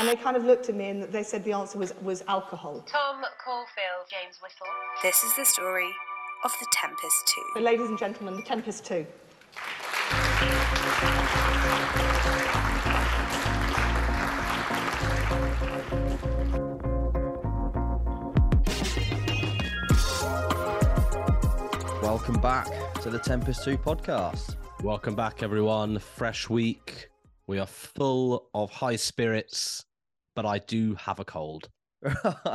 And they kind of looked at me and they said the answer was, was alcohol. Tom Caulfield, James Whittle. This is the story of The Tempest 2. So ladies and gentlemen, The Tempest 2. Welcome back to the Tempest 2 podcast. Welcome back, everyone. Fresh week. We are full of high spirits, but I do have a cold.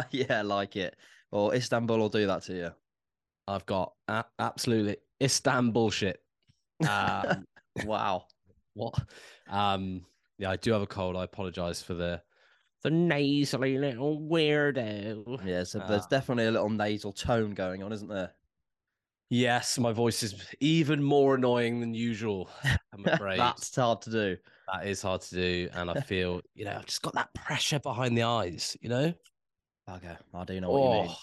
yeah, like it. Or Istanbul will do that to you. I've got absolutely Istanbul shit. Um, Wow. what? Um, yeah, I do have a cold. I apologize for the the nasally little weirdo. Yeah, so there's Ah. definitely a little nasal tone going on, isn't there? Yes, my voice is even more annoying than usual. I'm afraid That's hard to do. that is hard to do, and I feel you know I've just got that pressure behind the eyes. You know, Okay, I do know what you mean. oh,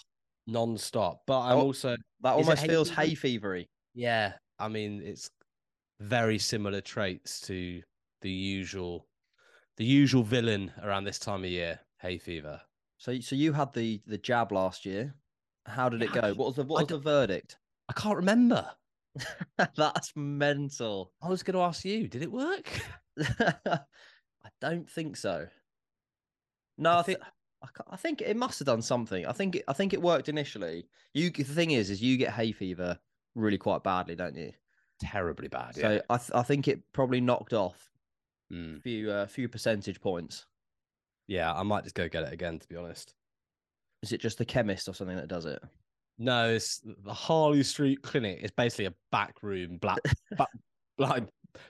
non-stop. But I'm Oh. also that almost hay feels hay fevery. Yeah, I mean it's very similar traits to the usual the usual villain around this time of year, hay fever. So, so you had the the jab last year. How did it go? What was the what was the verdict? I can't remember. That's mental. I was going to ask you, did it work? I don't think so. No, I I think I, I think it must have done something. I think it, I think it worked initially. You the thing is, is you get hay fever really quite badly, don't you? Terribly bad. So Yeah. I th- I think it probably knocked off Mm. a few uh, few percentage points. yeah, I might just go get it again to be honest. Is it just the chemist or something that does it? No, it's the Harley Street Clinic. It's basically a back room black, black, like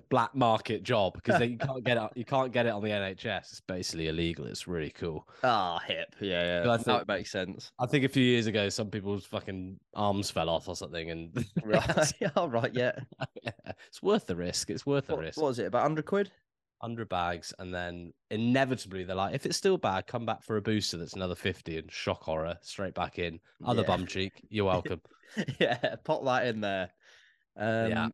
black market job because you can't get it. You can't get it on the NHS. It's basically illegal. It's really cool. Ah, hip. Yeah, yeah. I think- it makes sense. I think a few years ago, some people's fucking arms fell off or something, and Right. All right. Yeah. it's worth the risk. It's worth the What, risk. what was it? About hundred quid? Hundred bags, and then inevitably they're like, if it's still bad, come back for a booster that's another fifty, and shock horror straight back in. Other Yeah. bum cheek, you're welcome. yeah. Pop that in there. Um, Yeah.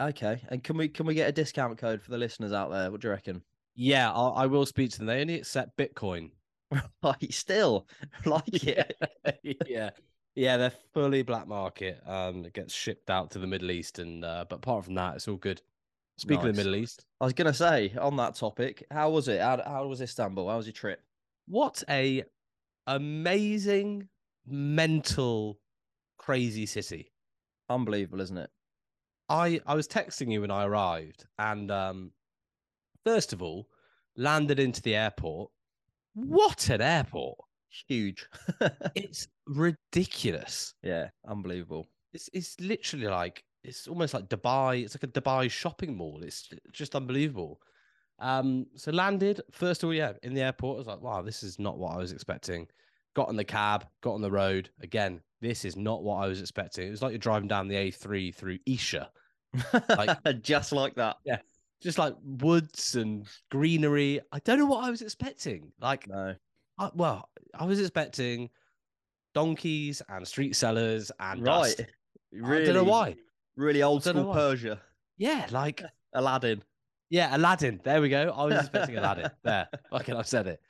Okay. And can we can we get a discount code for the listeners out there? What do you reckon? yeah, I'll, I will speak to them. They only accept Bitcoin. Like still like it. yeah. Yeah, they're fully black market. Um, it gets shipped out to the Middle East, and uh, but apart from that, it's all good. Speaking of the Middle East, I was gonna say on that topic, how was it? How, how was Istanbul? How was your trip? what a amazing, mental, crazy city. Unbelievable, isn't it? I I was texting you when I arrived, and um, first of all, landed into the airport. What an airport! Huge. It's ridiculous. yeah, unbelievable. It's it's literally like it's almost like Dubai. It's like a Dubai shopping mall. It's just unbelievable. Um, so landed first of all, yeah, in the airport. I was like, wow, this is not what I was expecting. Got in the cab, got on the road. Again, this is not what I was expecting. It was like you're driving down the A3 through Esher, Like- just like that. Yeah. Just like woods and greenery. I don't know what I was expecting. Like, No. I, well, I was expecting donkeys and street sellers and Right. dust. Really, I don't know why. Really old school. Persia. Yeah, like Aladdin. Yeah, Aladdin. There we go. I was expecting Aladdin. There. Okay, I've said it.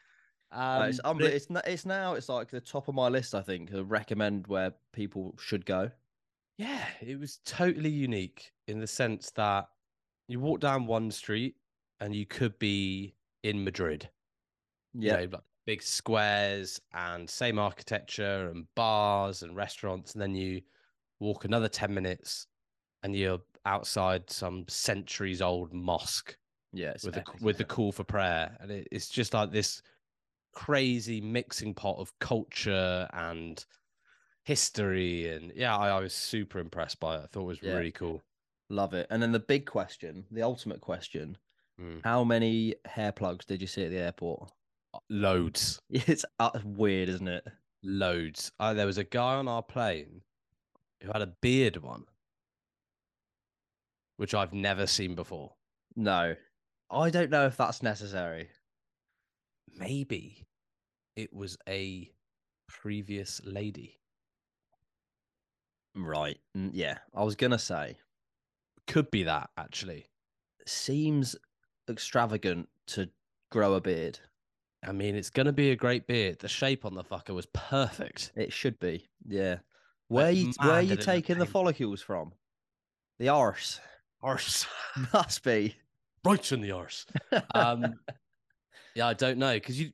Um, No, it's, it- it's, it's now it's like the top of my list. I think to recommend where people should go. yeah, it was totally unique in the sense that you walk down one street and you could be in Madrid. You Yeah, know, like big squares and same architecture and bars and restaurants. And then you walk another 10 minutes and you're outside some centuries old mosque. yeah. With the epic, with the isn't call for prayer, and it, it's just like this crazy mixing pot of culture and history, and yeah, I, I was super impressed by it. I thought it was Yeah. really cool. Love it. And then the big question, the ultimate question: Mm. How many hair plugs did you see at the airport? Loads, It's uh, weird, isn't it? loads. Uh, there was a guy on our plane who had a beard one, which I've never seen before. No, I don't know if that's necessary. Maybe it was a previous lady. Right. Mm, Yeah, I was gonna say Could be that actually. seems extravagant to grow a beard. I mean, it's gonna be a great beard. The shape on the fucker was perfect. It should be. Yeah. Where you where mad you that it looked taking the follicles from? The arse. Arse. Must be. right in the arse. Um, yeah, I don't know because you.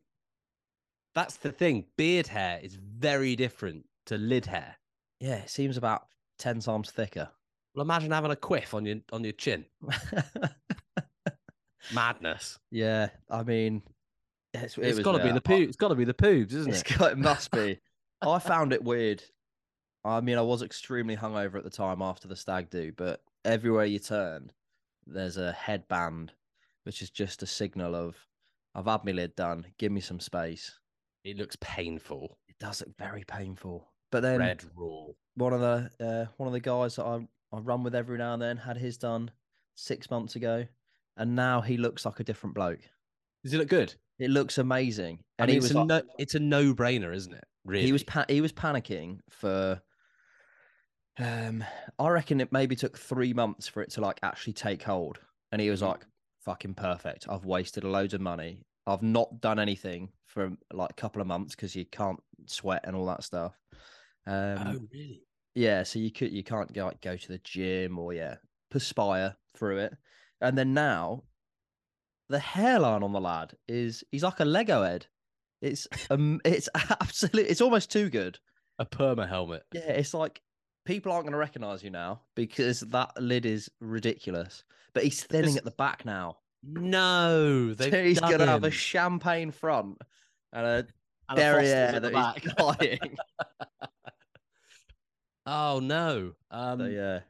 That's the thing. Beard hair is very different to lid hair. Yeah, it seems about ten times thicker. Well, imagine having a quiff on your on your chin. Madness. yeah, I mean, it's, it it's got to be the poo. It's got to be the poobs, isn't it? got, it must be. I found it weird. I mean, I was extremely hungover at the time after the stag do, but everywhere you turn, there's a headband, which is just a signal of I've had my lid done. Give me some space. It looks painful. It does look very painful. But then Red raw. one of the uh, one of the guys that I I run with every now and then had his done six months ago, and now he looks like a different bloke. Does it look good? It looks amazing, I and mean, he it's was a like- no, it's a no brainer, isn't it? Really, he was pa- he was panicking for. Um, I reckon it maybe took three months for it to like actually take hold, and he was Mm. like, "Fucking perfect! I've wasted loads of money. I've not done anything for like a couple of months because you can't sweat and all that stuff." Um, oh, really? Yeah, so you could you can't go like go to the gym or yeah, perspire through it. And then now the hairline on the lad is he's like a Lego head. It's um it's absolutely it's almost too good. A perma helmet. Yeah, it's like people aren't gonna recognise you now because that lid is ridiculous. But he's thinning This- at the back now. No, So he's gonna have a champagne front and a And derriere at the that he's back. dying. oh no. Um, so yeah.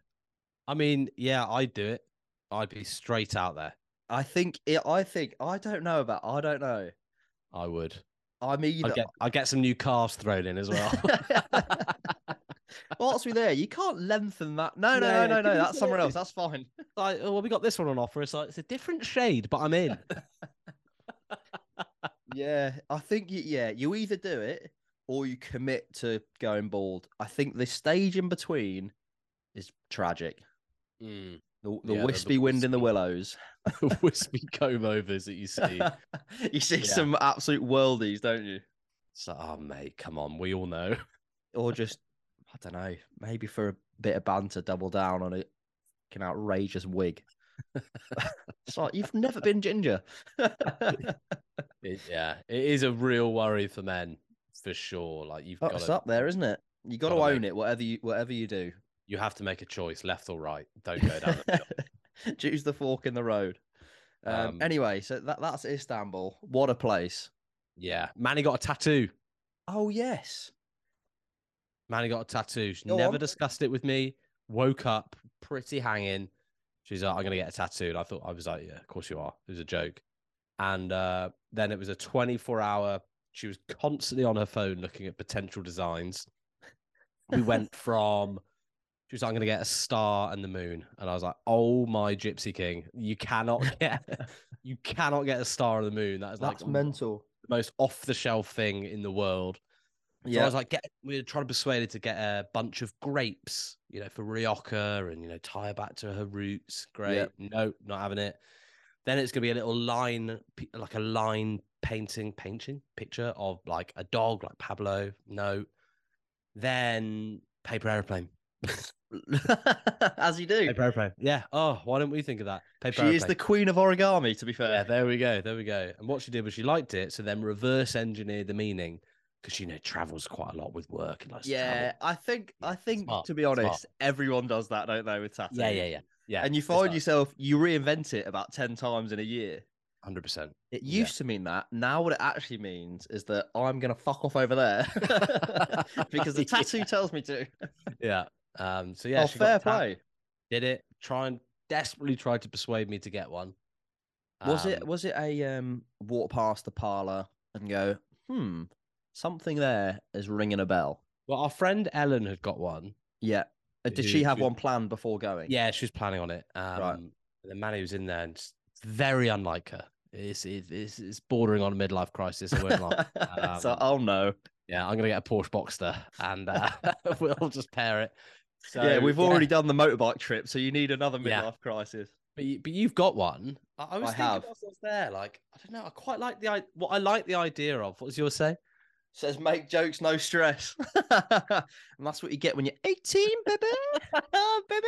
I mean, yeah, I'd do it. I'd be straight out there. I think it I think I don't know about I don't know. I would. I mean, I'd get, I'd get some new calves thrown in as well. What's we there? You can't lengthen that. No, no, Yeah, no, no, no. That's some somewhere of else. That's fine. like, oh, well, we got this one on offer. It's like it's a different shade, but I'm in. Yeah, I think you, yeah, you either do it or you commit to going bald. I think the stage in between is tragic. Mm. The, the Yeah, the- the wispy wind in the wispy- willows. Wispy comb overs that you see. you see Yeah. some absolute worldies, don't you? So, oh, mate, come on. We all know. Or just, I don't know, maybe for a bit of banter, double down on a fucking outrageous wig. it's like you've never been ginger. It, yeah, it is a real worry for men for sure. Like you've Oh, got it's to, up there, isn't it? You got to own make- it, whatever you whatever you do. you have to make a choice, left or right. Don't go down the. Choose the fork in the road. Um, Um, anyway, so that that's Istanbul. What a place! Yeah, Manny got a tattoo. Oh yes, Manny got a tattoo. She Go never on. discussed it with me. Woke up pretty hanging. She's like, I'm gonna get a tattoo. And I thought I was like, Yeah, of course you are. It was a joke. And uh, then it was a 24 hour. She was constantly on her phone looking at potential designs. We went from she was like, I'm gonna get a star and the moon. And I was like, Oh my gypsy king, you cannot get you cannot get a star and the moon. That is like that's mental. the most off the shelf thing in the world. So I was like, get we were trying to persuade her to get a bunch of grapes, you know, for Rioja and you know, tie her back to her roots. Great. No, not having it. Then it's gonna be a little line, like a line painting, painting picture of like a dog, like Pablo. No. Then paper airplane. as you do. Paper airplane. Yeah. Oh, why didn't we think of that? Paper She is the queen of origami. To be fair, Yeah, there we go. There we go. And what she did was she liked it, so then reverse engineered the meaning because you know travels quite a lot with work and like yeah. I think I think Smart, to be smart. honest, everyone does that, don't they? With tattoos. Yeah, yeah, yeah, yeah. And you find yourself you reinvent it about ten times in a year. hundred percent. It Yeah. used to mean that. Now, what it actually means is that I'm going to fuck off over there because the tattoo Yeah. tells me to. Yeah. Um. So yeah, oh, she fair play. Did it? Try and desperately tried to persuade me to get one. Was it Um, was it a um walk past the parlor and go, hmm, something there is ringing a bell? Well, our friend Ellen had got one. Yeah. Uh, Did Who- she have who- one planned before going? Yeah, she was planning on it. Um, And then Manny was in there, and it's very unlike her. It's it, it's, it's bordering on a midlife crisis. I won't lie. so, Um, oh no. Yeah, I'm gonna get a Porsche Boxster, and uh, we'll just pair it. So, yeah, we've already done the motorbike trip, so you need another midlife Yeah. crisis. But you, but you've got one. I, I was I thinking have. whilst I was there, like I don't know. I quite like the i- what I like the idea of. What was yours say? Says make jokes, no stress. and that's what you get when you're 18, baby. baby,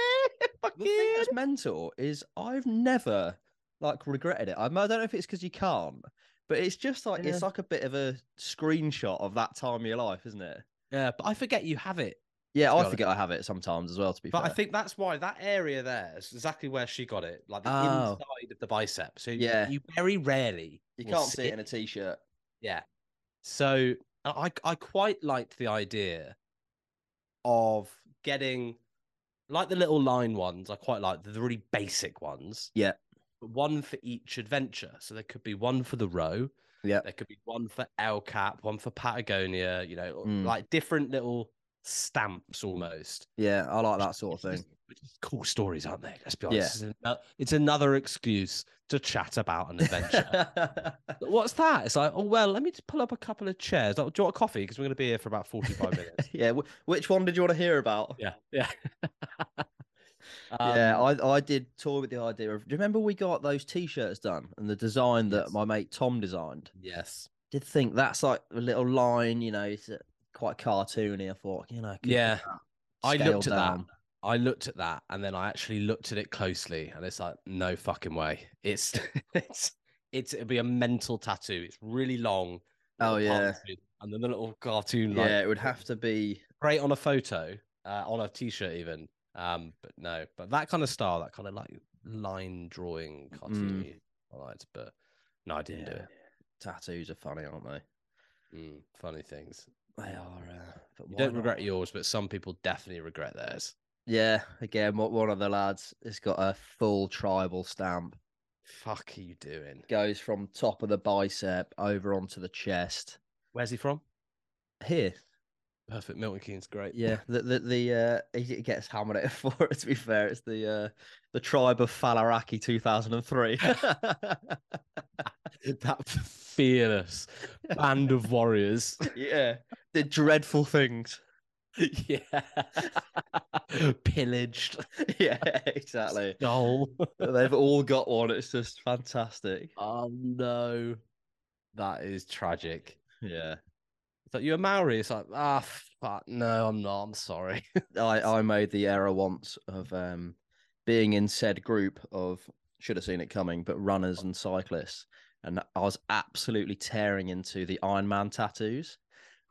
fuck the thing that's mental is I've never like regretted it. I, don't know if it's because you can't, but it's just like it's like a bit of a screenshot of that time of your life, isn't it? Yeah, but I forget you have it. Yeah, I forget I have it sometimes as well. To be fair. But fair, I think that's why that area there is exactly where she got it, like the Oh. inside of the bicep. So Yeah. you very rarely you can't see it in a t-shirt. Yeah. So I I quite liked the idea of getting like the little line ones. I quite like the really basic ones. Yeah. But one for each adventure. So there could be one for the row. Yeah. There could be one for El Cap, one for Patagonia. You know, Mm. like different little stamps almost. Yeah, I like that sort of thing. Cool stories, aren't they? Let's be Yeah. honest. It's, ano- it's another excuse to chat about an adventure. What's that? It's like, oh well, let me just pull up a couple of chairs. Oh, do you want a coffee? Because we're going to be here for about forty-five minutes. yeah, wh- which one did you want to hear about? yeah, yeah, yeah, Um, I, I did toy with the idea of. Do you remember we got those T-shirts done and the design that Yes. my mate Tom designed? yes, Did think that's like a little line, you know, it's uh, quite cartoony. I thought, you know, yeah. I looked at down. that. I looked at that, and then I actually looked at it closely, and it's like, no fucking way. It's it's it's it'd be a mental tattoo. It's really long. Oh, yeah. and then the little cartoon. like, Yeah, it would have to be. great on a photo, uh, on a t-shirt even. Um, but no, but that kind of style, that kind of like line drawing cartoony, I liked. But no, I didn't do Mm. It. Tattoos are funny, aren't they? Mm, funny things. They are. Uh, You don't not? regret yours, but some people definitely regret theirs. Yeah, again, what one of the lads has got a full tribal stamp. Fuck are you doing? Goes from top of the bicep over onto the chest. Where's he from? Here, Perfect. Milton Keynes, great. yeah, the the, the uh, he gets hammered it for it. To be fair, it's the uh, the tribe of Faliraki, two thousand and three. that fearless band of warriors. yeah, did dreadful things. Yeah. Pillaged. yeah, exactly. Stole. They've all got one. It's just fantastic. Oh no. That is tragic. Yeah. It's like you're Maori. It's like, ah fuck, no, I'm not. I'm sorry. I, I made the error once of um being in said group of should have seen it coming, but runners and cyclists, and I was absolutely tearing into the Iron Man tattoos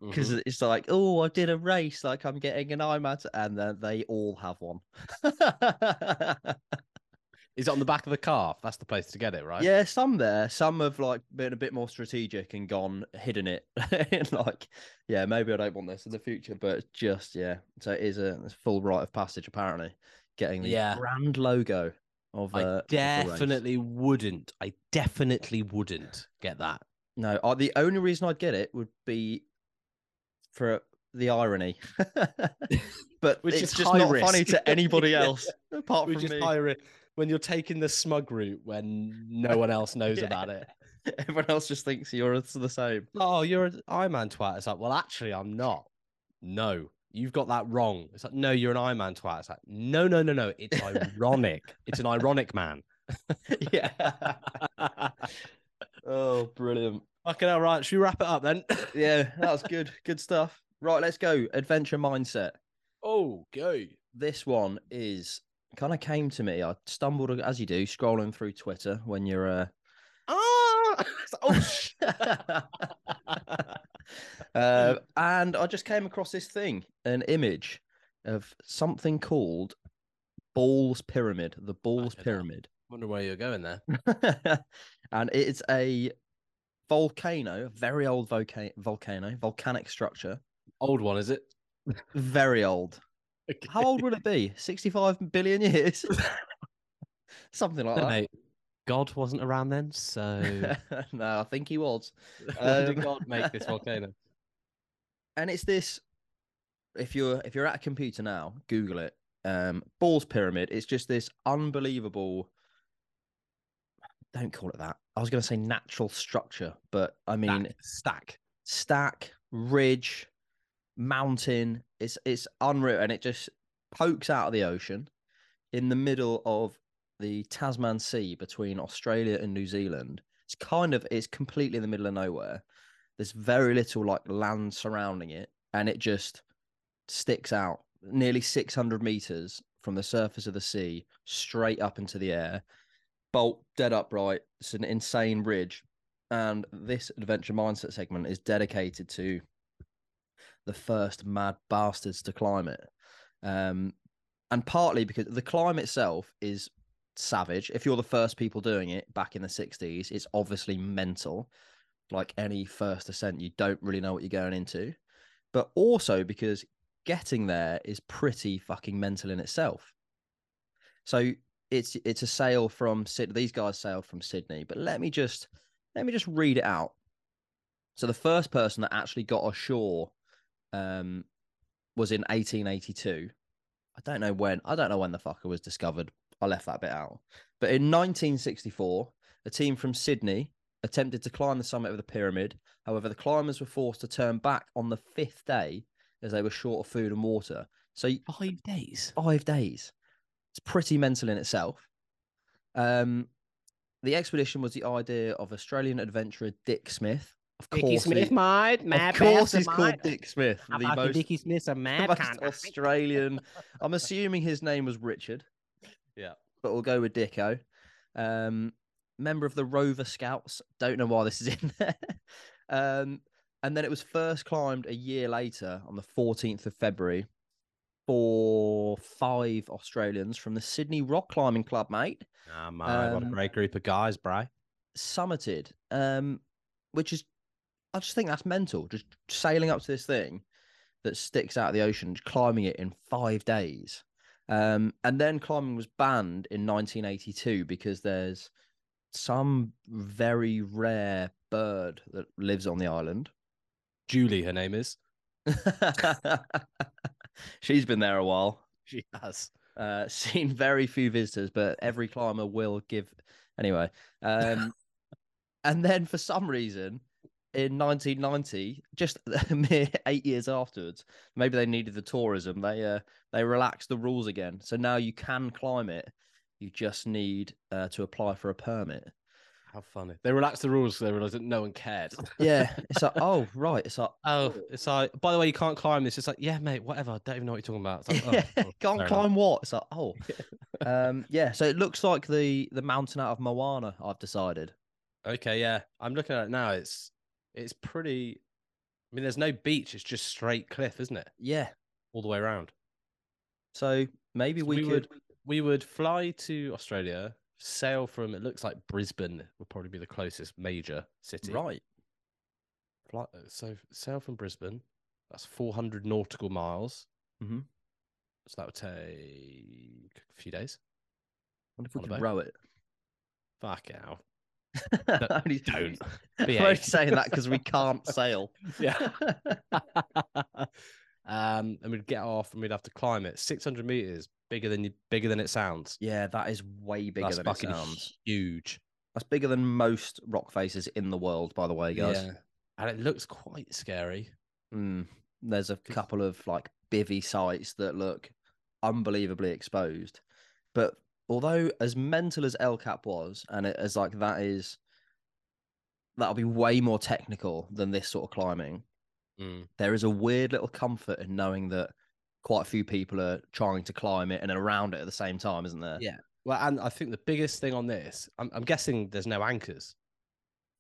because Mhm. it's like, oh, I did a race, like I'm getting an Iron Man, t-" and then they all have one. is it on the back of the calf? That's the place to get it, right? yeah, some there, some have like been a bit more strategic and gone hidden it, and like, yeah, maybe I don't want this in the future, but just yeah, so it is a, full rite of passage apparently, getting the Yeah. brand logo of. Uh, I of race. definitely wouldn't. I definitely wouldn't get that. No, I, the only reason I'd get it would be for the irony, but Which it's is just high not risk. funny to anybody else apart Which from is me. higher it when you're taking the smug route when no one else knows Yeah. about it. Everyone else just thinks you're the same. Oh, you're an Iron Man twat. It's like, well, actually, I'm not. No, you've got that wrong. It's like, no, you're an Iron Man twat. It's like, no, no, no, no. It's ironic. it's an ironic man. yeah. oh, brilliant. Fucking hell, right. Should we wrap it up then? Yeah, that was good. Good stuff. Right, let's go. Adventure mindset. oh, go. This one is kind of came to me. I stumbled as you do, scrolling through Twitter when you're uh Ah! oh, sh- uh, and I just came across this thing, an image of something called Ball's Pyramid, the Ball's Fucking hell. Pyramid. wonder where you're going there. and it's a volcano, very old volcano, volcano, volcanic structure, Old one, is it? very old. How old would it be? 65 billion years? Something like No, that. mate. God wasn't around then, so no, I think he was. when did Um, God make this volcano? and it's this if you're if you're at a computer now google it um balls pyramid it's just this unbelievable don't call it that i was going to say natural structure but i mean stack. stack ridge mountain it's it's unreal and it just pokes out of the ocean in the middle of the Tasman Sea between Australia and New Zealand. It's kind of it's completely in the middle of nowhere. There's very little like land surrounding it, and it just sticks out nearly 600 meters from the surface of the sea straight up into the air. Bolt dead upright. It's an insane ridge, and this adventure mindset segment is dedicated to the first mad bastards to climb it. Um, and partly because the climb itself is savage. If you're the first people doing it back in the 60s, it's obviously mental. Like any first ascent, you don't really know what you're going into. But also because getting there is pretty fucking mental in itself. So it's it's a sale from Sydney. These guys sailed from Sydney, but let me just let me just read it out. So the first person that actually got ashore um, was in 1882. I don't know when. I don't know when the fucker was discovered. I left that bit out. But in 1964, a team from Sydney attempted to climb the summit of the pyramid. However, the climbers were forced to turn back on the fifth day as they were short of food and water. So Five days. five days. It's pretty mental in itself. Um, the expedition was the idea of Australian adventurer Dick Smith. Of course, Smith, he- mate. of course, he's called Dick Smith. How the most, Dickie Smith's a the mad most cunt. Australian. I'm assuming his name was Richard. Yeah. but we'll go with Dicko. Um, member of the Rover Scouts. Don't know why this is in there. um, and then it was first climbed a year later on the 14th of February for five Australians from the Sydney Rock Climbing Club, mate. Ah, mate, what a Um, great group of guys, bro. Summited, um, which is, I just think that's mental. Just sailing up to this thing that sticks out of the ocean, climbing it in five days. Um, and then climbing was banned in 1982 because there's some very rare bird that lives on the island. Julie, her name is. She's been there a while. She has. Uh, seen very few visitors, but every climber will give. Anyway, um, and then for some reason, in 1990, just a mere eight years afterwards, maybe they needed the tourism. They uh, they relaxed the rules again, so now you can climb it. You just need uh, to apply for a permit. How funny. They relaxed the rules because they realized that no one cared. Yeah, it's like oh right, it's like Oh, it's like, by the way, you can't climb this. It's like, yeah, mate, whatever. I don't even know what you're talking about. It's like, oh, oh, can't fair climb enough. what? It's like oh, um, yeah. So it looks like the the mountain out of Moana. I've decided. Okay, yeah. I'm looking at it now. It's it's pretty. I mean, there's no beach. It's just straight cliff, isn't it? Yeah. All the way around. So maybe So we, could. would we would fly to Australia, sail from. It looks like Brisbane would probably be the closest major city. Right. Fly, uh, so sail from Brisbane. That's 400 nautical miles. Mhm. So that would take a few days. Wonder if we On could row it. Fuck it out. Only- don't. I'm only saying that because we can't sail. Yeah. Um, and we'd get off and we'd have to climb it. 600 meters, bigger than you, bigger than it sounds. yeah, that is way bigger That's than it sounds. huge. That's bigger than most rock faces in the world, by the way, guys. Yeah. And it looks quite scary. Mm, there's a couple of like bivy sites that look unbelievably exposed. But although as mental as El Cap was, and it, as like that is that'll be way more technical than this sort of climbing. Mm. There is a weird little comfort in knowing that quite a few people are trying to climb it and around it at the same time, isn't there? Yeah. Well, and I think the biggest thing on this, I'm, I'm guessing there's no anchors.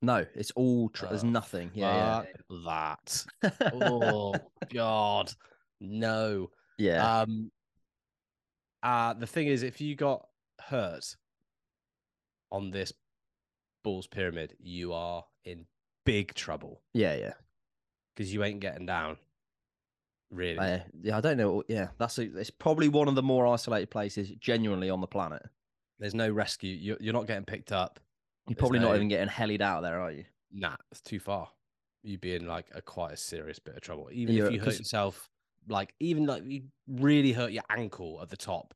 No, it's all tr- there's Oh, nothing. Yeah, That. yeah. Oh God, no. yeah. Um. Uh the thing is, if you got hurt on this Balls pyramid, you are in big trouble yeah, yeah. Because you ain't getting down. Really? Uh, yeah, I don't know. Yeah, that's a, it's probably one of the more isolated places genuinely on the planet. There's no rescue. You're, you're not getting picked up. You're There's probably not even getting helied out there, are you? Nah, it's too far. You'd be in like a quite a serious bit of trouble. Even Yeah, if you hurt yourself, like even like you really hurt your ankle at the top,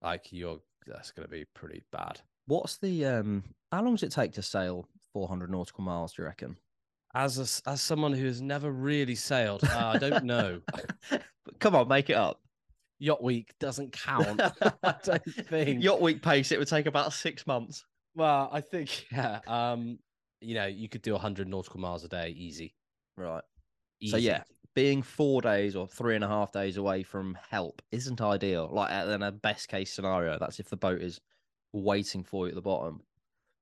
like you're that's gonna be pretty bad. What's the um? How long does it take to sail 400 nautical miles? Do you reckon? As a as someone who has never really sailed, uh, I don't know. Come on, make it up. Yacht Week doesn't count. I don't think. Yacht week pace, it would take about six months. Well, I think yeah. Um, you know, you could do 100 nautical miles a day, easy. Right. easy. So yeah, being four days or three and a half days away from help isn't ideal. Like uh, in a best case scenario, that's if the boat is waiting for you at the bottom.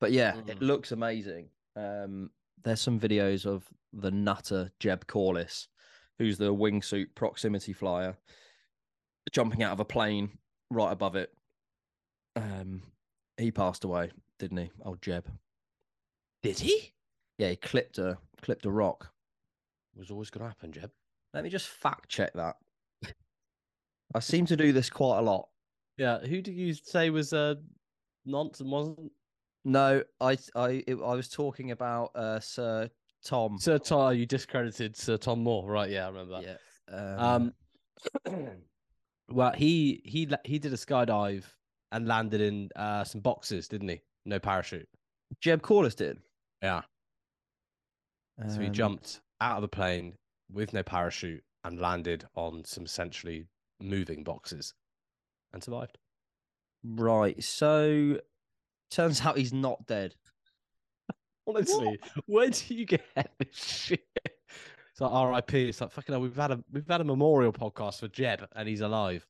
But yeah, it Mm. looks amazing. Um, there's some videos of the nutter Jeb Corliss, who's the wingsuit proximity flyer, jumping out of a plane right above it. Um, he passed away, didn't he? Old Jeb. did he? Yeah, he clipped a clipped a rock. was always going to happen, Jeb. Let me just fact check that. I seem to do this quite a lot. Yeah. Who did you say was uh nonsense? Wasn't No, I I it, I was talking about uh, Sir Tom. Sir Tom? You discredited Sir Tom Moore, right? Yeah, I remember that. yeah. Um, well, he he he did a skydive and landed in uh some boxes, didn't he? No parachute. Jeb Corliss did. Yeah. So he Um, jumped out of the plane with no parachute and landed on some essentially moving boxes and survived. Right. So turns out he's not dead. Honestly, where do you get this shit? It's like R.I.P. It's like fucking hell. We've had a we've had a memorial podcast for Jeb and he's alive.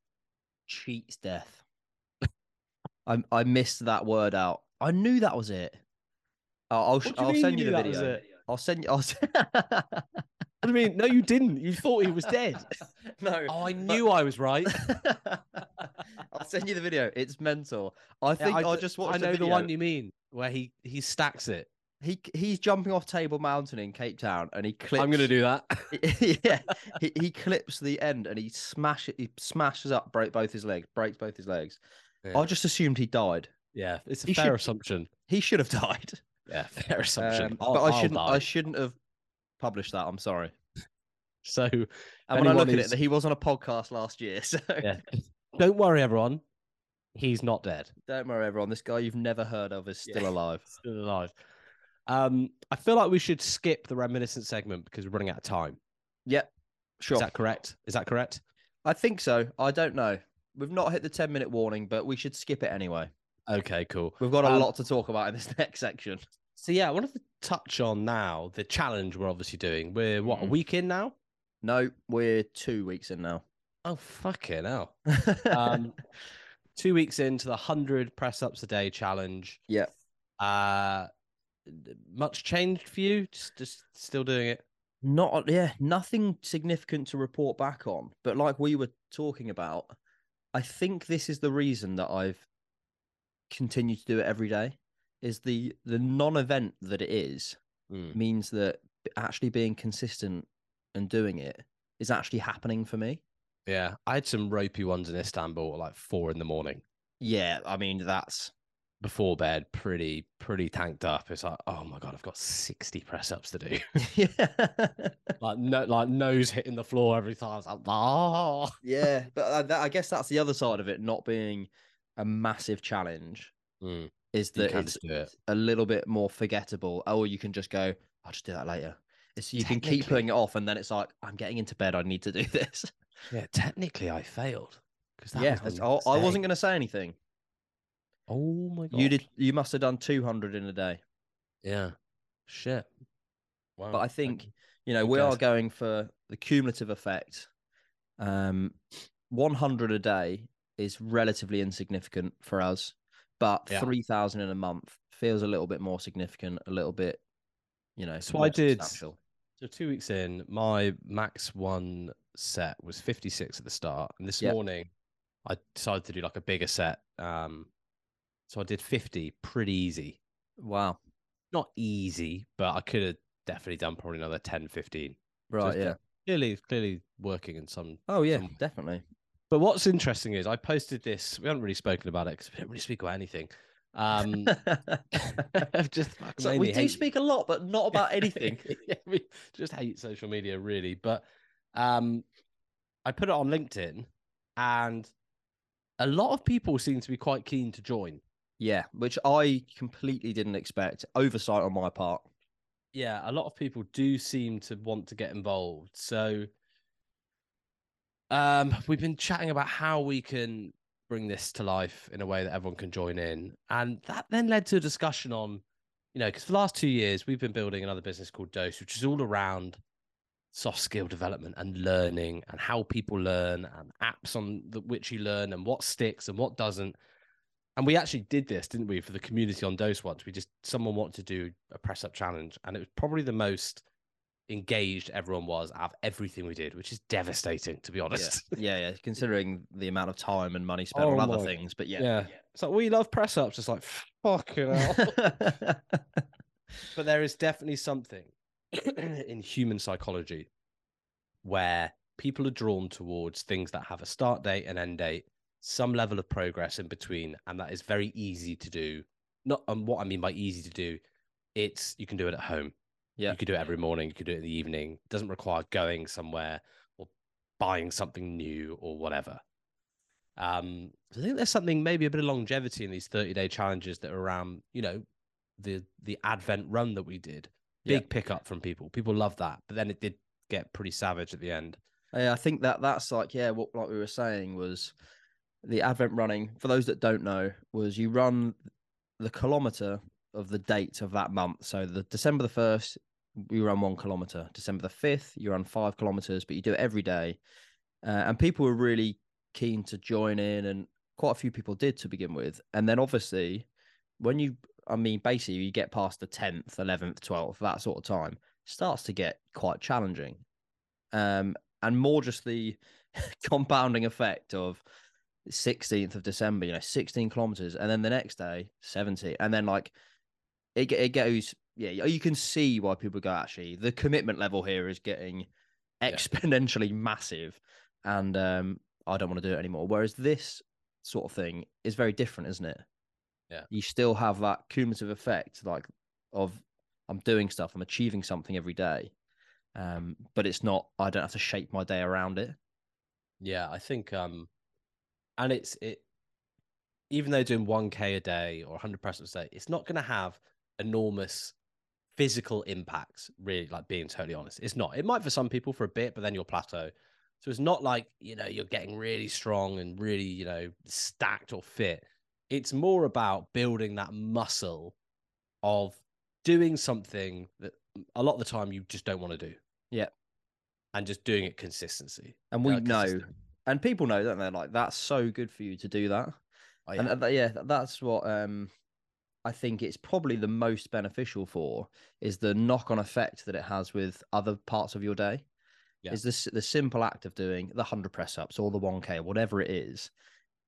Cheats death. I I missed that word out. I knew that was it. I'll I'll, What I'll send you you the knew that was video. I'll send you. I'll s- What do you mean? No, you didn't. You thought he was dead. no. Oh, I but- knew I was right. I'll send you the video. It's mental. I think Yeah, I, d- just watched. I know a the video. one you mean, where he he stacks it. He he's jumping off Table Mountain in Cape Town, and he clips. I'm gonna do that. yeah, he, he clips the end, and he smash it. He smashes up, break both his legs, breaks both his legs. Yeah. I just assumed he died. yeah, it's a He fair should- assumption. He should have died. Yeah, fair assumption. Um, I'll- but I shouldn't. I shouldn't have published that. I'm sorry. So And when I look at who's- it, he was on a podcast last year. So yeah, don't worry, everyone. He's not dead. don't worry, everyone. This guy you've never heard of is still Yeah. alive. Still alive. Um, I feel like we should skip the reminiscent segment because we're running out of time. Yep, sure. Is that correct? Is that correct? I think so. I don't know. We've not hit the 10 minute warning, but we should skip it anyway. Okay, cool. We've got a Um, lot to talk about in this next section. So yeah, I wanted to touch on now the challenge we're obviously doing. We're what a Mhm. week in now. No, we're two weeks in now. Oh fucking hell! Um, two weeks into the hundred press ups a day challenge. yeah. Uh, much changed for you? Just, just still doing it. Not, yeah, nothing significant to report back on. But like we were talking about, I think this is the reason that I've continued to do it every day. Is the the non-event that it is Mm. means that actually being consistent and doing it is actually happening for me. Yeah, I had some ropey ones in Istanbul at like four in the morning Yeah, I mean that's before bed, pretty pretty tanked up. It's like, oh my god, I've got sixty press ups to do. yeah, like no, like nose hitting the floor every time. I was like, oh. yeah. But that, I guess that's the other side of it, not being a massive challenge, Mm. Is that it's it. a little bit more forgettable. Or you can just go, I'll just do that later. It's you can keep putting it off, and then it's like I'm getting into bed. I need to do this. Yeah, technically, I failed because yeah, that's- I, I wasn't going to say anything. Oh my god, You did. You must have done 200 in a day. Yeah, shit. Wow. But I think you. you know we are going for the cumulative effect. Um, 100 a day is relatively insignificant for us, but Yeah. 3,000 in a month feels a little bit more significant, a little bit, you know. So I did- So two weeks in, my max one set was 56 at the start, and this Yep. morning I decided to do like a bigger set. Um, so I did 50, pretty easy. Wow. Not easy, but I could have definitely done probably another 10, 15. Right. Uh, yeah. Clearly, clearly working in some. Oh yeah. some- Definitely. But what's interesting is I posted this. We haven't really spoken about it because we don't really speak about anything. Um, I've just so we do hate- speak a lot, but not about anything. yeah, we just hate social media really. But um, I put it on LinkedIn, and a lot of people seem to be quite keen to join. yeah, which I completely didn't expect. Oversight on my part. Yeah, a lot of people do seem to want to get involved. So Um, we've been chatting about how we can bring this to life in a way that everyone can join in, and that then led to a discussion on, you know, because for the last two years we've been building another business called Dose, which is all around soft skill development and learning and how people learn and apps on the, which you learn and what sticks and what doesn't. And we actually did this, didn't we, for the community on Dose once? We just someone wanted to do a press up challenge, and it was probably the most engaged everyone was out of everything we did, which is devastating to be honest. yeah, yeah. Considering the amount of time and money spent Oh on other my- things, but yeah, Yeah. It's like we love press ups. It's like fucking hell. but there is definitely something in human psychology where people are drawn towards things that have a start date and end date, some level of progress in between, and that is very easy to do. Not and what I mean by easy to do, it's you can do it at home. Yeah. You could do it every morning, you could do it in the evening. It doesn't require going somewhere or buying something new or whatever. Um, so I think there's something maybe a bit of longevity in these 30 day challenges that are around, you know, the the Advent run that we did. Yeah. Big pickup from people. People love that, but then it did get pretty savage at the end. Yeah, I think that that's like yeah, what like we were saying was the Advent running. For those that don't know, was you run the kilometer of the date of that month. So the December the first, you run one kilometer. December the fifth, you run five kilometers, but you do it every day. Uh, and people were really keen to join in, and quite a few people did to begin with. And then obviously, when you, I mean, basically you get past the tenth, eleventh, twelfth, that sort of time, starts to get quite challenging. Um, and more just the compounding effect of 16th of December, you know, 16 kilometers, and then the next day 70, and then like it it goes, yeah, you can see why people go. Actually, the commitment level here is getting exponentially massive, and um, I don't want to do it anymore. Whereas this sort of thing is very different, isn't it? Yeah. you still have that cumulative effect, like of I'm doing stuff, I'm achieving something every day, um, but it's not. I don't have to shape my day around it. Yeah, I think um and it's it even though doing 1k a day or 100 press a day, it's not going to have enormous physical impacts really like being totally honest. It's not. It might for some people for a bit, but then you'll plateau. So it's not like, you know, you're getting really strong and really, you know, stacked or fit. It's more about building that muscle of doing something that a lot of the time you just don't want to do. Yeah. And just doing it consistency. And we uh, know, and people know, don't they? Like that's so good for you to do that. Oh, And yeah. uh, yeah, that's what um I think it's probably the most beneficial for is the knock-on effect that it has with other parts of your day. Yeah. Is this the simple act of doing the hundred press ups or the one k, whatever it is,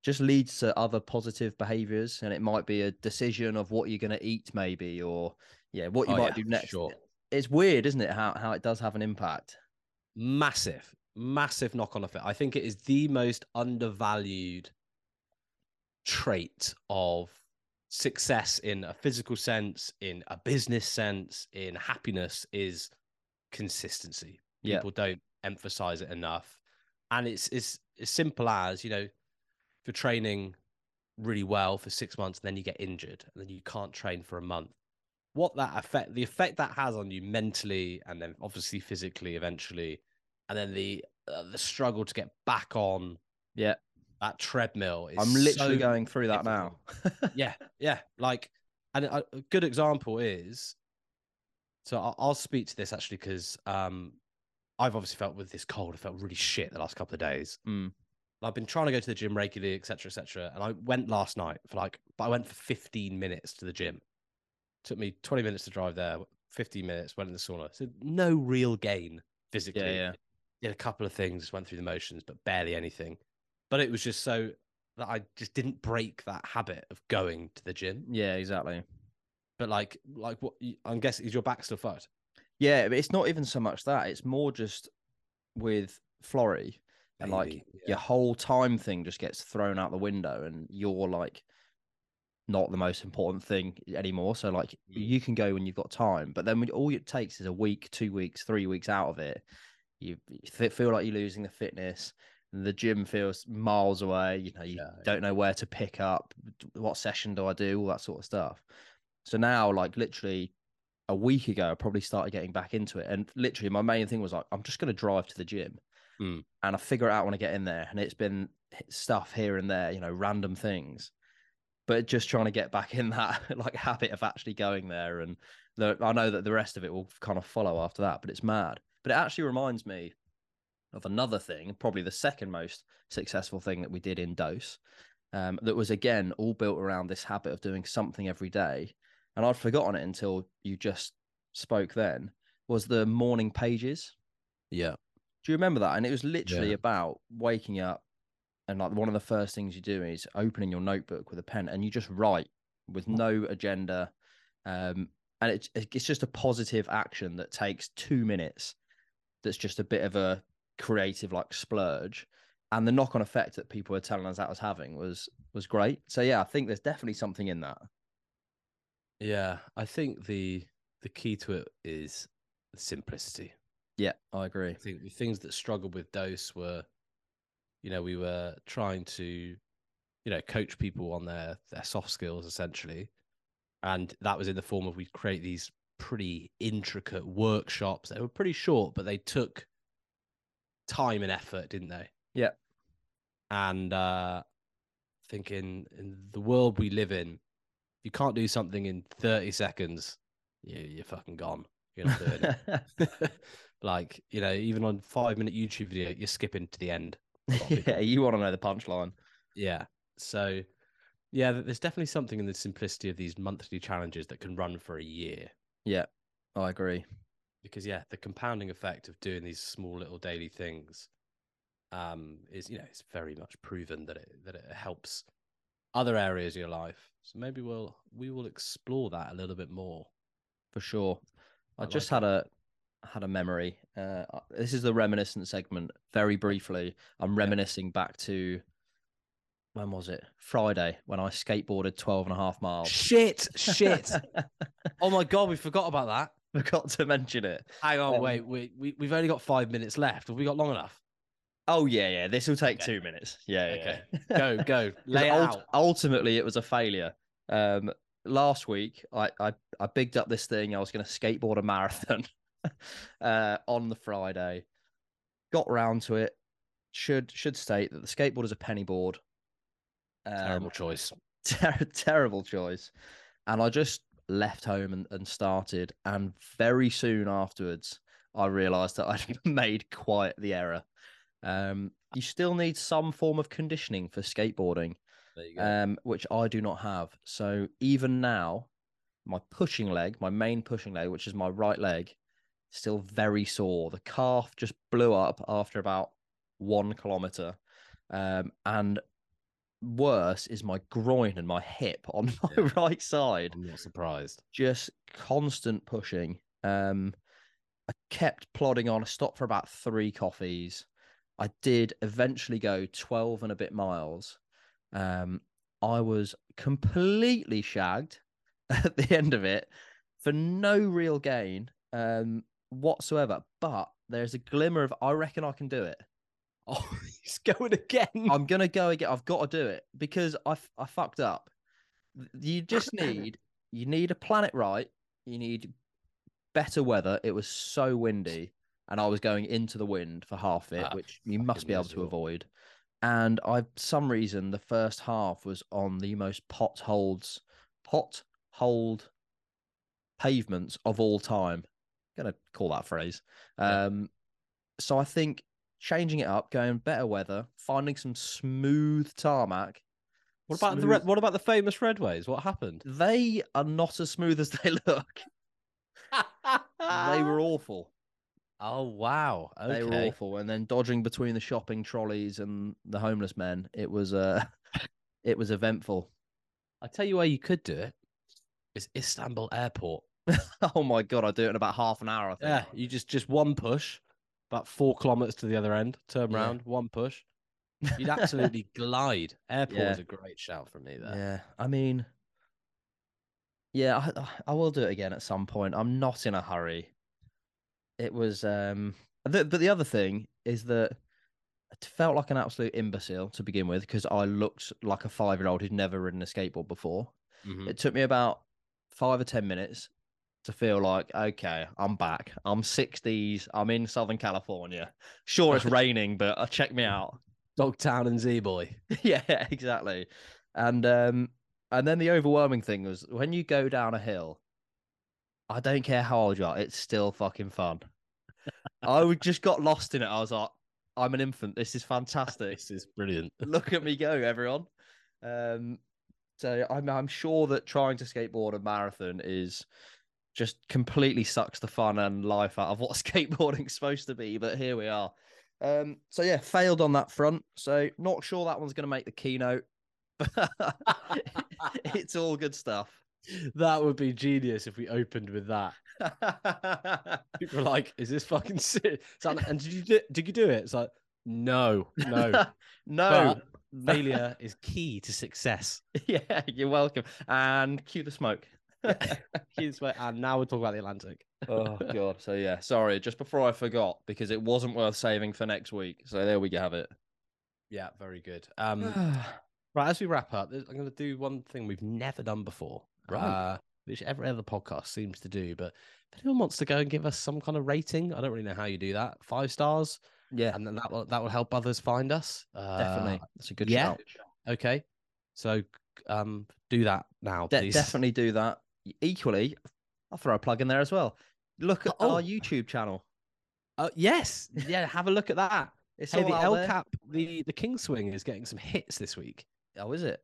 just leads to other positive behaviors, and it might be a decision of what you're going to eat, maybe, or yeah, what you Oh, might yeah, do next. sure. It's weird, isn't it? How how it does have an impact. massive, massive knock on effect. I think it is the most undervalued trait of success in a physical sense, in a business sense, in happiness is consistency. Yeah. People don't emphasize it enough. And it's it's as simple as, you know, for training really well for six months and then you get injured and then you can't train for a month. What that effect the effect that has on you mentally and then obviously physically eventually, and then the uh, the struggle to get back on Yeah. That treadmill is I'm literally so going through that now. yeah, yeah. Like, and a, good example is, so I'll, I'll speak to this actually because um, I've obviously felt with this cold, I felt really shit the last couple of days. Mm. I've been trying to go to the gym regularly, etc., etc. And I went last night for like, but I went for 15 minutes to the gym. Took me 20 minutes to drive there. 15 minutes went in the sauna. So no real gain physically. Yeah, yeah. Did a couple of things, went through the motions, but barely anything. But it was just so that I just didn't break that habit of going to the gym. Yeah, exactly. But like, like what I'm guessing is your back still fucked? Yeah, but it's not even so much that. It's more just with Florrie and like Maybe, your whole time thing just gets thrown out the window and you're like not the most important thing anymore. So like Mm. you can go when you've got time, but then when all it takes is a week, two weeks, three weeks out of it, you you feel like you're losing the fitness. The gym feels miles away. You know, you Yeah, don't know where to pick up. What session do I do? All that sort of stuff. So now, like literally a week ago, I probably started getting back into it. And literally, my main thing was like, I'm just going to drive to the gym. Mm. and I figure it out when I get in there, and it's been stuff here and there, you know, random things, but just trying to get back in that like habit of actually going there, and the, I know that the rest of it will kind of follow after that, but it's mad. But it actually reminds me of another thing, probably the second most successful thing that we did in Dose, um, that was again all built around this habit of doing something every day. And I'd forgotten it until you just spoke then, was the morning pages. Yeah. Do you remember that? And it was literally Yeah. about waking up and like one of the first things you do is opening your notebook with a pen and you just write with no agenda. Um, and it's it's just a positive action that takes two minutes. That's just a bit of a creative like splurge, and the knock on effect that people were telling us that was having was was great. So yeah, I think there's definitely something in that. Yeah. I think the the key to it is simplicity. Yeah, I agree. I think the things that struggled with dose were, you know, we were trying to, you know, coach people on their their soft skills essentially, and that was in the form of we create these pretty intricate workshops. They were pretty short, but they took time and effort, didn't they? Yeah. And uh thinking in the world we live in, you can't do something in thirty seconds. You, you're fucking gone. You're not doing it. like you know even on five minute youtube video you're skipping to the end a lot of people. yeah, you want to know the punchline. yeah so yeah there's definitely something in the simplicity of these monthly challenges that can run for a year Yeah, I agree. Because yeah the compounding effect of doing these small little daily things um is you know it's very much proven that it that it helps other areas of your life so maybe we'll we will explore that a little bit more for sure. I, I just like had a had a memory. Uh, uh, this is the reminiscent segment. Very briefly, I'm reminiscing back to when was it? Friday when I skateboarded 12 and a half miles. shit shit oh my god we forgot about that Forgot to mention it. Hang on, Um, wait, we, we we've only got five minutes left. Have we got long enough? Oh yeah, yeah. This will take Okay. two minutes. Yeah, yeah. Okay. yeah. Go, go, lay out. Ultimately, it was a failure. Um, last week, I, I I bigged up this thing. I was going to skateboard a marathon uh, on the Friday. Got round to it. Should should state that the skateboard is a penny board. Um, Terrible choice. ter- terrible choice. And I just left home and, and started. And very soon afterwards, I realized that I'd made quite the error. Um, you still need some form of conditioning for skateboarding, There you go. um, which I do not have. So even now, my pushing leg, my main pushing leg, which is my right leg, still very sore. The calf just blew up after about one kilometer. Um, and worse is my groin and my hip on my Yeah. right side. I'm not surprised. Just constant pushing. Um, I kept plodding on. I stopped for about three coffees. I did eventually go 12 and a bit miles. Um, I was completely shagged at the end of it for no real gain um, whatsoever. But there's a glimmer of, I reckon I can do it. Oh, he's going again. I'm gonna go again. I've got to do it because I I fucked up. You just need you need a planet right. You need better weather. It was so windy, and I was going into the wind for half it, Ah, which you must be able to avoid. And I, for some reason, the first half was on the most potholed, potholed pavements of all time. gonna call that phrase. Yeah. Um, so I think changing it up, going better weather, finding some smooth tarmac. what about the what about the famous redways? What happened? They are not as smooth as they look. They were awful. Oh wow. Okay. They were awful. And then dodging between the shopping trolleys and the homeless men, it was uh it was eventful. I tell you where you could do it. Is Istanbul Airport. oh my god, I do it in about half an hour. I think. Yeah, you just just one push, about four kilometers to the other end, turn Yeah. round, one push. You'd absolutely glide. Airport Yeah. is a great shout from me there. Yeah, I mean, yeah, I, I- will do it again at some point. I'm not in a hurry. It was, um, the, but the other thing is that it felt like an absolute imbecile to begin with because I looked like a five year old who'd never ridden a skateboard before. Mhm. It took me about five or ten minutes. To feel like, okay, I'm back. I'm 60s. I'm in Southern California. Sure, it's raining, but uh, check me out. Dogtown and Z Boy. yeah, exactly. And um, and then the overwhelming thing was when you go down a hill. I don't care how old you are, it's still fucking fun. I just got lost in it. I was like, I'm an infant. This is fantastic. This is brilliant. Look at me go, everyone. Um, so I'm I'm sure that trying to skateboard a marathon is just completely sucks the fun and life out of what skateboarding's supposed to be. But here we are. Um, so yeah, failed on that front. So not sure that one's going to make the keynote. it's all good stuff. That would be genius if we opened with that. People are like, "Is this fucking sick?" So, and did you do, did you do it? It's like, no, no. no, But failure is key to success. yeah, you're welcome. And cue the smoke. Here's where, and now we'll talk about the Atlantic. oh god. So yeah, sorry. Just before I forgot, because it wasn't worth saving for next week. So there we have it. Yeah, very good. Um, right, as we wrap up, I'm going to do one thing we've never done before, Right. uh, which every other podcast seems to do. But if anyone wants to go and give us some kind of rating, I don't really know how you do that. Five stars, yeah, and then that will that will help others find us. Uh, definitely. That's a good yeah. shout. Okay, so um, do that now, De- please. definitely do that. Equally, I'll throw a plug in there as well. Look at Oh. our YouTube channel. Uh, yes, yeah. Have a look at that. It's Hey, the El Cap, the the King Swing is getting some hits this week. Oh, is it?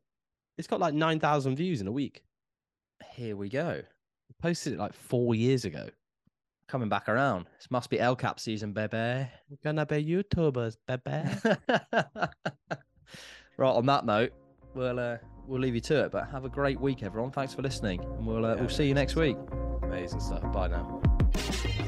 It's got like nine thousand views in a week. Here we go. I posted it like four years ago. Coming back around. This must be El Cap season, baby. We're gonna be YouTubers, baby. right. On that note, we'll uh, we'll leave you to it. But have a great week, everyone. Thanks for listening, and we'll uh, Yeah. we'll see you next week. Amazing stuff. Bye now.